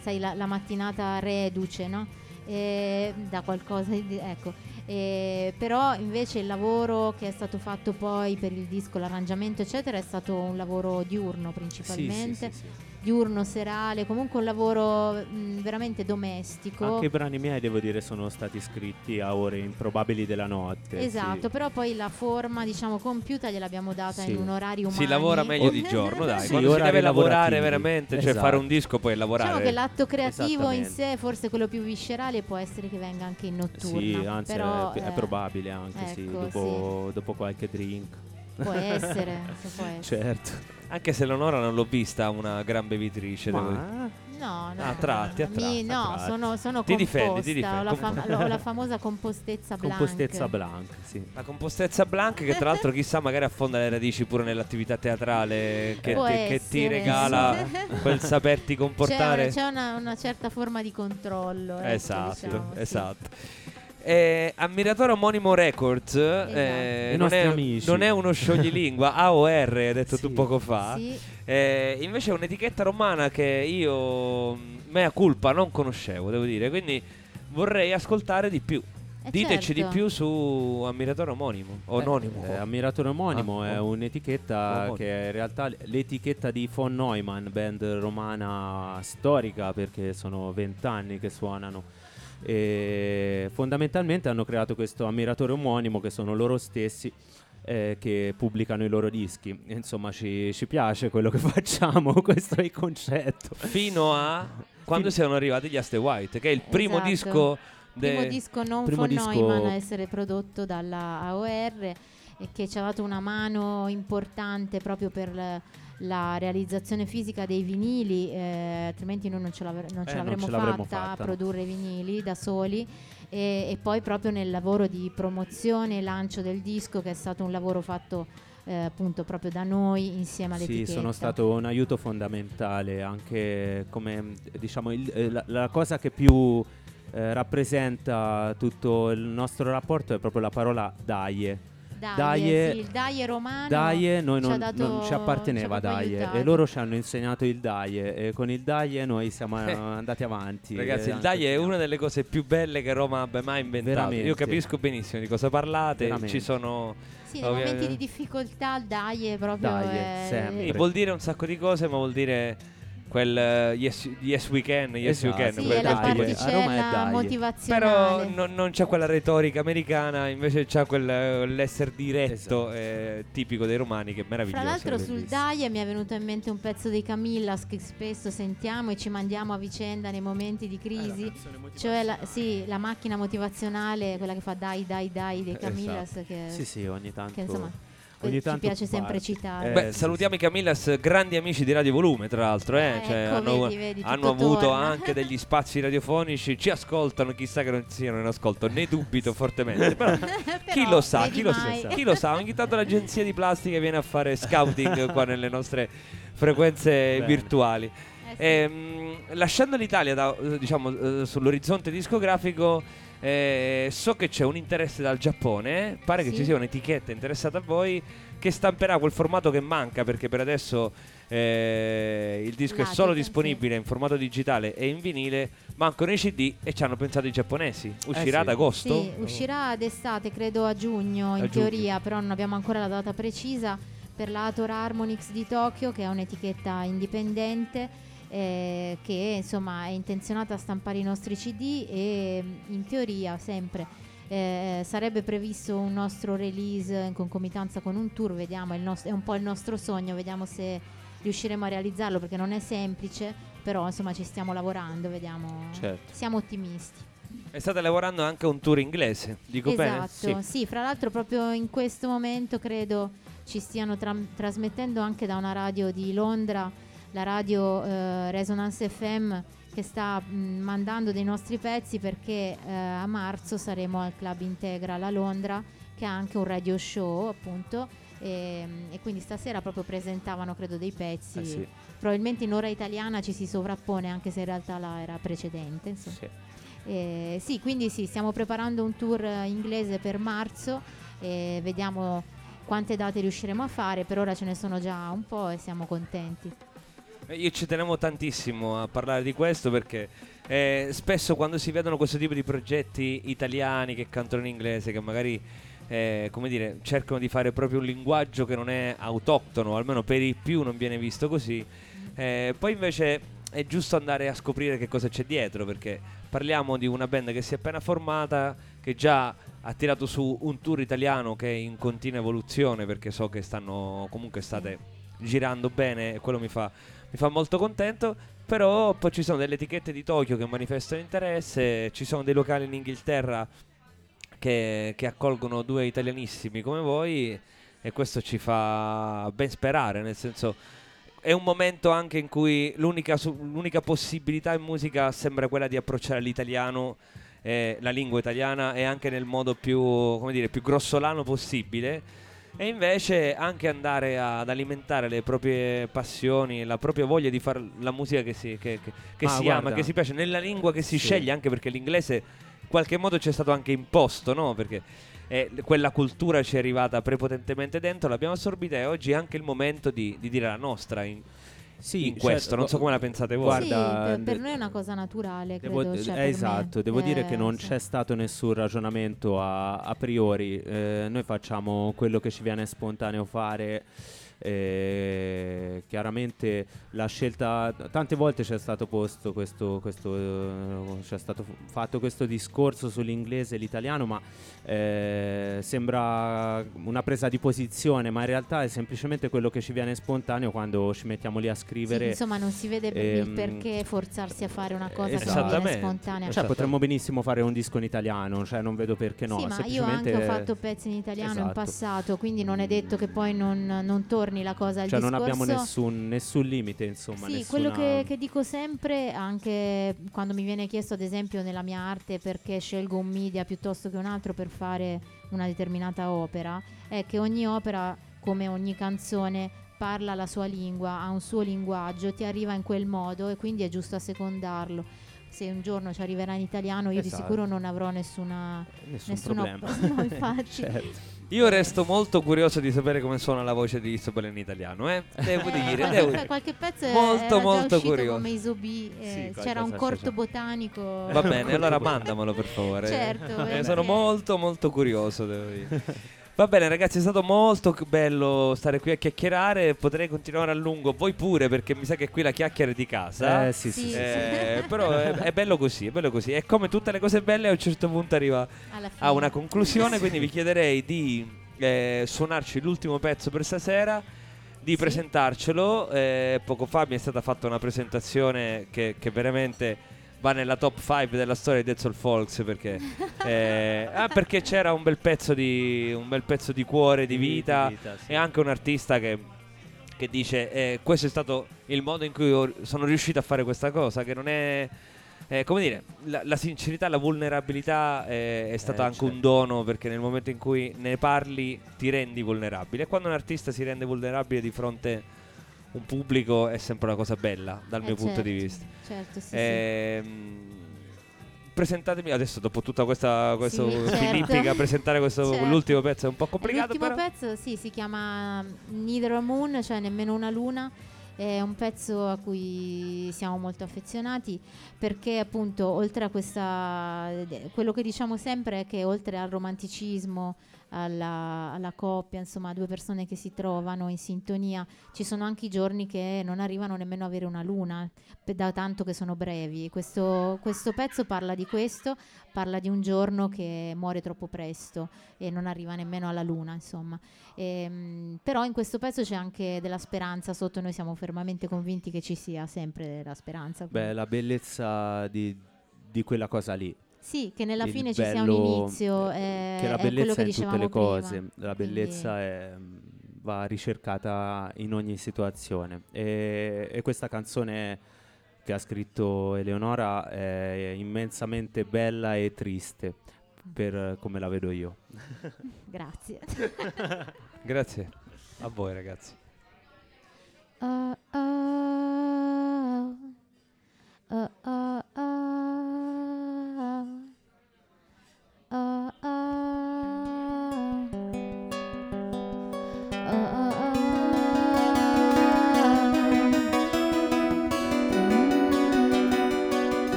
sai, la, la mattinata reduce, no? E da qualcosa di... ecco. E però invece il lavoro che è stato fatto poi per il disco, l'arrangiamento eccetera è stato un lavoro diurno principalmente, sì, sì, sì. Diurno, serale, comunque un lavoro mh, veramente domestico. Anche i brani miei, devo dire, sono stati scritti a ore improbabili della notte. Esatto, sì. però poi la forma, diciamo, compiuta gliel'abbiamo data Sì. in un orario umano. Si lavora meglio di giorno, dai. Sì, Quando si deve lavorare lavorativi. veramente, cioè Esatto. fare un disco poi lavorare. Diciamo che l'atto creativo in sé, forse quello più viscerale, può essere che venga anche in notturna. Sì, anzi, però, è, è eh, probabile anche, sì, ecco, dopo, dopo qualche drink. Può essere, se può essere. Certo. Anche se Leonora non l'ho vista una gran bevitrice. devo. Ma No, no. A tratti, a mi- tratti, no, a tratti. sono, sono Ti composta. difendi, ti difendi, Ho la, fam- ho la famosa compostezza blanca. compostezza blanc, sì. La compostezza blanca che tra l'altro chissà magari affonda le radici pure nell'attività teatrale che, che- che ti regala quel saperti comportare. C'è, c'è una, una certa forma di controllo. ecco, esatto, diciamo, sì. Esatto. Eh, ammiratore omonimo Records eh, I non, è, non è uno scioglilingua AOR hai detto tu Sì. poco fa Sì, Eh, invece è un'etichetta romana che io mh, mea culpa non conoscevo devo dire quindi vorrei ascoltare di più eh, diteci certo. di più su ammiratore omonimo ononimo Eh, ammiratore omonimo Ah, è un'etichetta Omonimo. che è in realtà l'etichetta di von Neumann, band romana storica perché sono vent'anni che suonano. E fondamentalmente hanno creato questo ammiratore omonimo che sono loro stessi eh, che pubblicano i loro dischi. Insomma, ci, ci piace quello che facciamo, questo è il concetto. fino a quando siano arrivati gli Aste White che è il primo Esatto. disco de- primo disco non primo von disco- Neumann a essere prodotto dalla AOR e che ci ha dato una mano importante proprio per la, realizzazione fisica dei vinili, eh, altrimenti noi non ce, l'avre- non ce Eh, non l'avremmo ce l'avremmo fatta, fatta. a produrre vinili da soli e, e poi proprio nel lavoro di promozione e lancio del disco che è stato un lavoro fatto eh, appunto proprio da noi insieme Sì, all'etichetta. sono stato un aiuto fondamentale anche come diciamo il- eh, la, la cosa che più eh, rappresenta tutto il nostro rapporto è proprio la parola daie. Daie, Daie- sì, il Daie romano Daie noi ci ha non, dato- non ci apparteneva ci Daie aiutato. e loro ci hanno insegnato il Daie e con il Daie noi siamo eh, andati avanti. Ragazzi, il anche Dai è una delle cose più belle che Roma abbia mai inventato. Veramente. Io capisco benissimo di cosa parlate. Veramente. Ci sono. Sì, nei momenti di difficoltà il Daie proprio Daie, è- sempre. e vuol dire un sacco di cose, ma vuol dire quel eh, yes, yes we can, yes you Esatto. can. Sì, quel- la quel tipo- A Roma Daie. Però motivazionale. non, non c'è quella retorica americana, invece c'è quel, eh, l'essere diretto Esatto. eh, tipico dei romani che è meraviglioso. Fra l'altro sul. Daie mi è venuto in mente un pezzo dei Camillas che spesso sentiamo e ci mandiamo a vicenda nei momenti di crisi, cioè la, sì, la macchina motivazionale, quella che fa dai dai dai dei Camillas che, Sì, sì, ogni tanto. che insomma ogni ci tanto piace sempre citare. Eh, Beh, salutiamo i Camillas, grandi amici di Radio Volume, tra l'altro. Eh? Ah, Cioè, ecco, hanno vedi, vedi, hanno avuto torna. anche degli spazi radiofonici, ci ascoltano, chissà che non siano in ascolto, ne dubito fortemente. Però, chi lo sa, chi lo sa, chi lo sa, ogni tanto l'agenzia di plastica viene a fare scouting qua nelle nostre frequenze Bene. virtuali. Eh sì. Ehm, lasciando l'Italia da, eh, diciamo, eh, sull'orizzonte discografico, eh, so che c'è un interesse dal Giappone. eh. Pare che Sì. ci sia un'etichetta interessata a voi che stamperà quel formato che manca perché per adesso eh, il disco è Latica, solo sì. disponibile in formato digitale e in vinile. Mancano i CD e ci hanno pensato i giapponesi. Uscirà sì. ad agosto? Sì, uscirà ad estate, credo a giugno in A giugno. teoria, però non abbiamo ancora la data precisa per la Ator Harmonix di Tokyo, che è un'etichetta indipendente eh, che insomma è intenzionata a stampare i nostri CD e in teoria sempre eh, sarebbe previsto un nostro release in concomitanza con un tour, vediamo, è, il nos- è un po' il nostro sogno, vediamo se riusciremo a realizzarlo perché non è semplice, però insomma ci stiamo lavorando, vediamo, Certo. siamo ottimisti. E state lavorando anche un tour inglese, dico bene? Esatto, Sì. sì. fra l'altro proprio in questo momento credo ci stiano tra- trasmettendo anche da una radio di Londra, la radio eh, Resonance FM, che sta mh, mandando dei nostri pezzi perché eh, a marzo saremo al Club Integral a Londra, che ha anche un radio show appunto e, e quindi stasera proprio presentavano credo dei pezzi. Eh sì, Probabilmente in ora italiana ci si sovrappone anche se in realtà la era precedente. Sì. Eh, sì, quindi sì, stiamo preparando un tour eh, inglese per marzo e vediamo quante date riusciremo a fare. Per ora ce ne sono già un po' e siamo contenti. Eh, Io ci tenevo tantissimo a parlare di questo perché eh, spesso quando si vedono questo tipo di progetti italiani che cantano in inglese, che magari eh, come dire, cercano di fare proprio un linguaggio che non è autoctono, almeno per i più non viene visto così, eh, poi invece è giusto andare a scoprire che cosa c'è dietro perché parliamo di una band che si è appena formata, che già ha tirato su un tour italiano che è in continua evoluzione perché so che stanno comunque state girando bene e quello mi fa, mi fa molto contento. Però poi ci sono delle etichette di Tokyo che manifestano interesse, ci sono dei locali in Inghilterra che, che accolgono due italianissimi come voi e questo ci fa ben sperare, nel senso è un momento anche in cui l'unica, l'unica possibilità in musica sembra quella di approcciare l'italiano, eh, la lingua italiana e anche nel modo più, come dire, più grossolano possibile e invece anche andare ad alimentare le proprie passioni, la propria voglia di fare la musica che si, che, che- che si ama, che si piace, nella lingua che si Sì. sceglie, anche perché l'inglese in qualche modo ci è stato anche imposto, no? Perché eh, quella cultura ci è arrivata prepotentemente dentro, l'abbiamo assorbita e oggi è anche il momento di, di dire la nostra in, Sì, in questo. certo, Non so come la pensate voi. Guarda, sì, per, noi è una cosa naturale, Devo, credo. cioè, eh, esatto, devo dire che Eh, non sì. c'è stato nessun ragionamento a, a priori, eh, noi facciamo quello che ci viene spontaneo fare. Eh, chiaramente la scelta tante volte c'è stato posto questo, questo eh, c'è stato fatto questo discorso sull'inglese e l'italiano ma eh, sembra una presa di posizione ma in realtà è semplicemente quello che ci viene spontaneo quando ci mettiamo lì a Sì, scrivere insomma, non si vede il Ehm, perché forzarsi a fare una cosa che non Esattamente. viene spontanea. Cioè, potremmo benissimo fare un disco in italiano, cioè non vedo perché no. sì, ma io anche ho fatto pezzi in italiano in Esatto. passato, quindi non è detto che poi non, non torni la cosa al Cioè, non discorso. abbiamo nessun, nessun limite, insomma. Sì, nessuna- quello che, che dico sempre, anche quando mi viene chiesto, ad esempio, nella mia arte perché scelgo un media piuttosto che un altro per fare una determinata opera, è che ogni opera, come ogni canzone, parla la sua lingua, ha un suo linguaggio, ti arriva in quel modo e quindi è giusto assecondarlo. Se un giorno ci arriverà in italiano, io Esatto. di sicuro non avrò nessuna. Nessun nessuna problema. no, infatti. Certo. Io resto molto curioso di sapere come suona la voce di Isobel in italiano, eh? Devo Eh, dire, qualche, devo dire. qualche pezzo è- Molto, molto curioso. come Isobi, eh, Sì, c'era un c'è corto già. botanico. Va bene, allora mandamelo per favore. Certo, Eh, perché- sono molto molto curioso, devo dire. Va bene ragazzi, è stato molto bello stare qui a chiacchierare, potrei continuare a lungo, voi pure perché mi sa che qui la chiacchiera è di casa. Eh, sì, sì, Sì. sì. Eh, però è, è bello così, è bello così. E come tutte le cose belle a un certo punto arriva a una conclusione, quindi vi chiederei di eh, suonarci l'ultimo pezzo per stasera, di Sì. presentarcelo. Eh, poco fa mi è stata fatta una presentazione che, che veramente va nella top 5 della storia di Dead Soul Folks perché, eh, ah, perché c'era un bel pezzo di un bel pezzo di cuore, di vita, sì. e anche un artista che, che dice eh, questo è stato il modo in cui ho- sono riuscito a fare questa cosa che non è eh, come dire la, la sincerità la vulnerabilità eh, è stato Eh, anche un certo. dono perché nel momento in cui ne parli ti rendi vulnerabile e quando un artista si rende vulnerabile di fronte a un pubblico è sempre una cosa bella dal Eh, mio punto di certo, vista Certo, sì, sì. Ehm, Presentatemi adesso dopo tutta questa questo Sì, certo. presentare questo Certo. l'ultimo pezzo è un po' complicato L'ultimo però pezzo sì, si chiama Neither a Moon, cioè nemmeno una luna. È un pezzo a cui siamo molto affezionati perché appunto oltre a questa quello che diciamo sempre è che oltre al romanticismo, alla, alla coppia, insomma, due persone che si trovano in sintonia, ci sono anche i giorni che non arrivano nemmeno a avere una luna, da tanto che sono brevi. Questo, questo pezzo parla di questo, parla di un giorno che muore troppo presto e non arriva nemmeno alla luna, insomma. Ehm, però in questo pezzo c'è anche della speranza sotto, noi siamo fermamente convinti che ci sia sempre della speranza. Beh, la bellezza di, di quella cosa lì. sì, che nella il fine ci sia un inizio, eh, che la è bellezza che è in tutte le prima. cose, la Quindi- bellezza è, va ricercata in ogni situazione e, e questa canzone che ha scritto Eleonora è immensamente bella e triste. per eh, come la vedo io. Grazie. Grazie a voi ragazzi. Oh, oh, oh, oh, oh,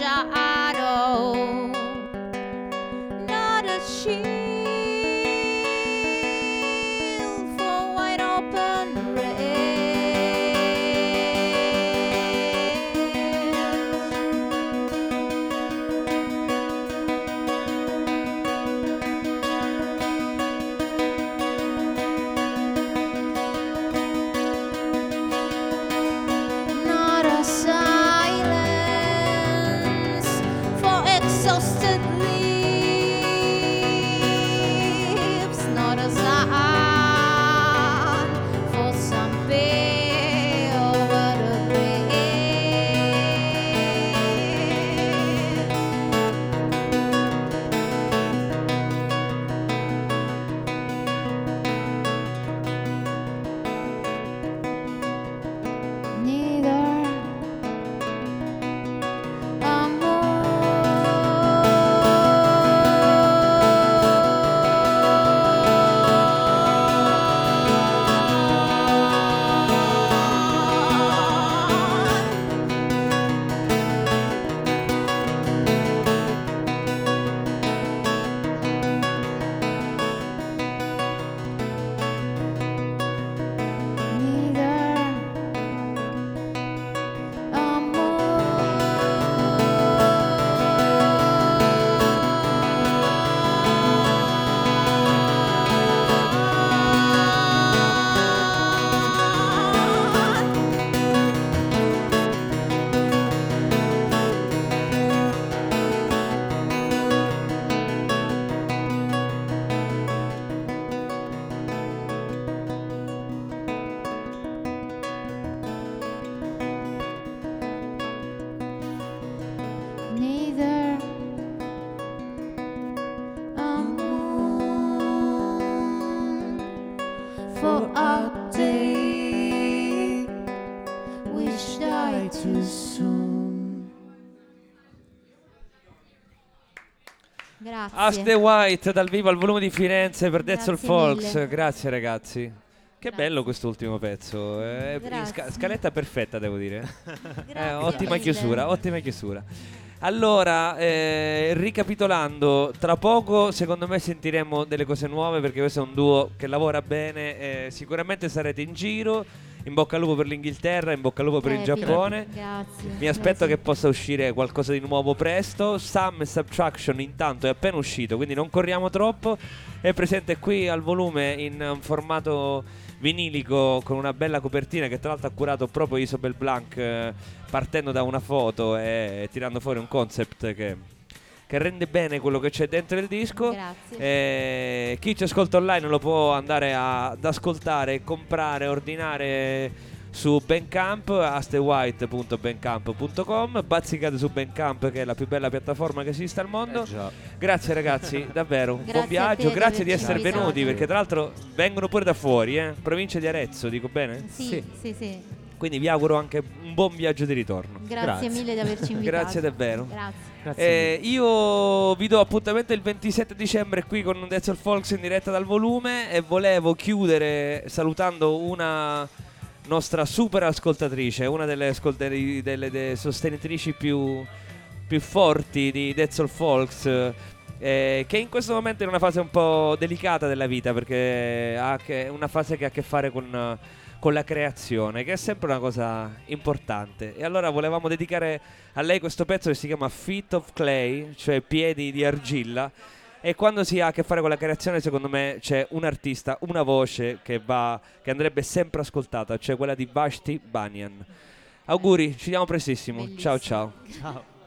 是 Grazie. Aste White dal vivo al volume di Firenze per Dead Soul Grazie Folks. mille. Grazie ragazzi. Che Grazie. bello quest'ultimo pezzo. eh, sca- scaletta perfetta, devo dire. Grazie Eh, ottima chiusura, ottima chiusura. Allora, eh, ricapitolando, tra poco secondo me sentiremo delle cose nuove perché questo è un duo che lavora bene. eh, sicuramente sarete in giro. In bocca al lupo per l'Inghilterra, in bocca al lupo per il Eh, Giappone. Grazie. Mi aspetto grazie. che possa uscire qualcosa di nuovo presto. Sum e Subtraction intanto è appena uscito, quindi non corriamo troppo. È presente qui al volume in formato vinilico con una bella copertina che tra l'altro ha curato proprio Isobel Blanc eh, partendo da una foto e tirando fuori un concept che, che rende bene quello che c'è dentro il disco. Grazie. Eh, chi ci ascolta online lo può andare a- ad ascoltare, comprare, ordinare su Bandcamp, astewhite.bandcamp.com, bazzicate su Bandcamp che è la più bella piattaforma che esiste al mondo. Eh. Grazie ragazzi, davvero, un Grazie buon viaggio, te grazie di essere venuti perché tra l'altro vengono pure da fuori, eh? provincia di Arezzo, dico bene? Sì, Sì. sì, sì. Quindi vi auguro anche un buon viaggio di ritorno. Grazie, Grazie. mille di averci invitato. Grazie davvero. Grazie. Eh, io vi do appuntamento il 27 dicembre qui con Death Folks in diretta dal volume e volevo chiudere salutando una nostra super ascoltatrice, una delle, ascoltatori- delle- delle sostenitrici più, più forti di Dead Soul Folks. eh, che in questo momento è in una fase un po' delicata della vita perché ha una fase che ha a che fare con, con la creazione, che è sempre una cosa importante. E allora volevamo dedicare a lei questo pezzo che si chiama Feet of Clay, cioè piedi di argilla. E quando si ha a che fare con la creazione, secondo me c'è un artista, una voce che, va, che andrebbe sempre ascoltata, cioè quella di Vashti Banyan. Auguri, ci vediamo prestissimo. Ciao Bellissimo. ciao. Ciao.